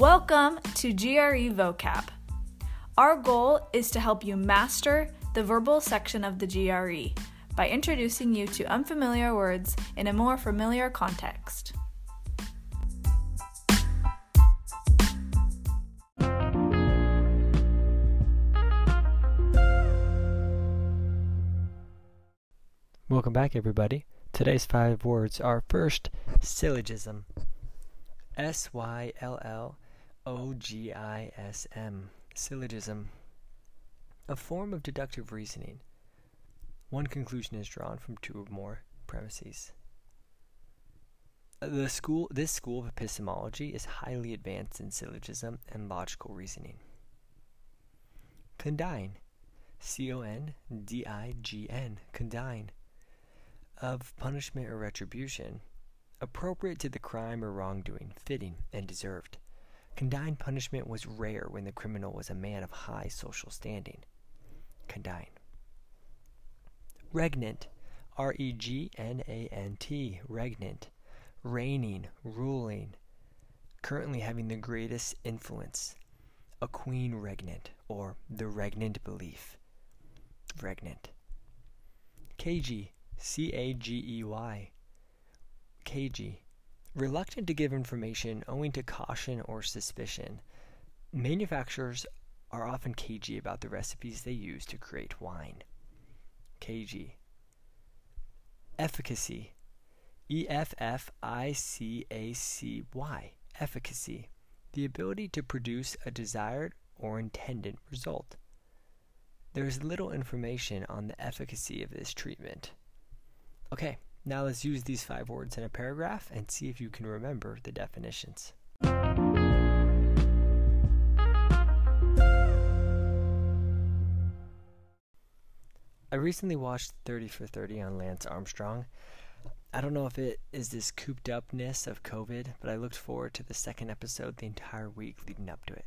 Welcome to GRE Vocab. Our goal is to help you master the verbal section of the GRE by introducing you to unfamiliar words in a more familiar context. Welcome back, everybody. Today's five words are first, syllogism. S Y L L O G I S M. Syllogism. A form of deductive reasoning. One conclusion is drawn from two or more premises. The school, this school of epistemology is highly advanced in syllogism and logical reasoning. Condign. C O N D I G N. Condign of punishment or retribution, appropriate to the crime or wrongdoing, fitting and deserved. Condign punishment was rare when the criminal was a man of high social standing. Condign. Regnant. R E G N A N T. Regnant. Reigning, ruling, currently having the greatest influence. A queen regnant, or the regnant belief. Regnant. Cagey. C A G E Y. Cagey. Reluctant to give information owing to caution or suspicion. Manufacturers are often cagey about the recipes they use to create wine. Cagey. Efficacy. E F F I C A C Y. Efficacy. The ability to produce a desired or intended result. There is little information on the efficacy of this treatment. Okay, now let's use these five words in a paragraph and see if you can remember the definitions. I recently watched 30 for 30 on Lance Armstrong. I don't know if it is this cooped upness of COVID, but I looked forward to the second episode the entire week leading up to it.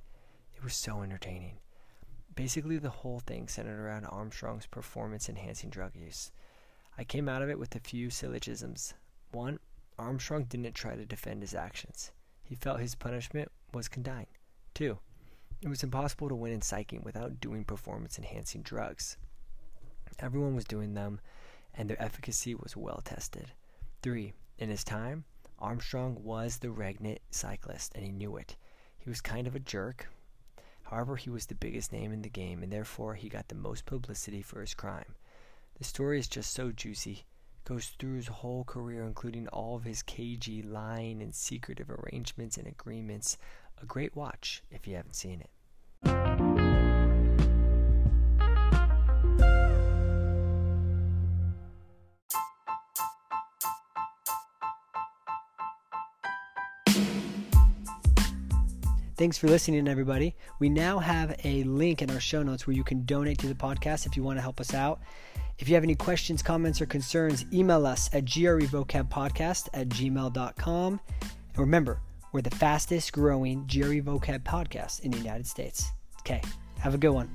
It was so entertaining. Basically, the whole thing centered around Armstrong's performance enhancing drug use. I came out of it with a few syllogisms. One, Armstrong didn't try to defend his actions. He felt his punishment was condign. Two, it was impossible to win in psyching without doing performance enhancing drugs. Everyone was doing them, and their efficacy was well tested. Three, in his time, Armstrong was the regnant cyclist, and he knew it. He was kind of a jerk. However, he was the biggest name in the game, and therefore he got the most publicity for his crime. The story is just so juicy. It Goes through his whole career, including all of his cagey lying and secretive arrangements and agreements. A great watch if you haven't seen it. Thanks for listening, everybody. We now have a link in our show notes where you can donate to the podcast if you want to help us out. If you have any questions, comments, or concerns, email us at grevocabpodcast at gmail.com. And remember, we're the fastest growing GRE vocab podcast in the United States. Okay, have a good one.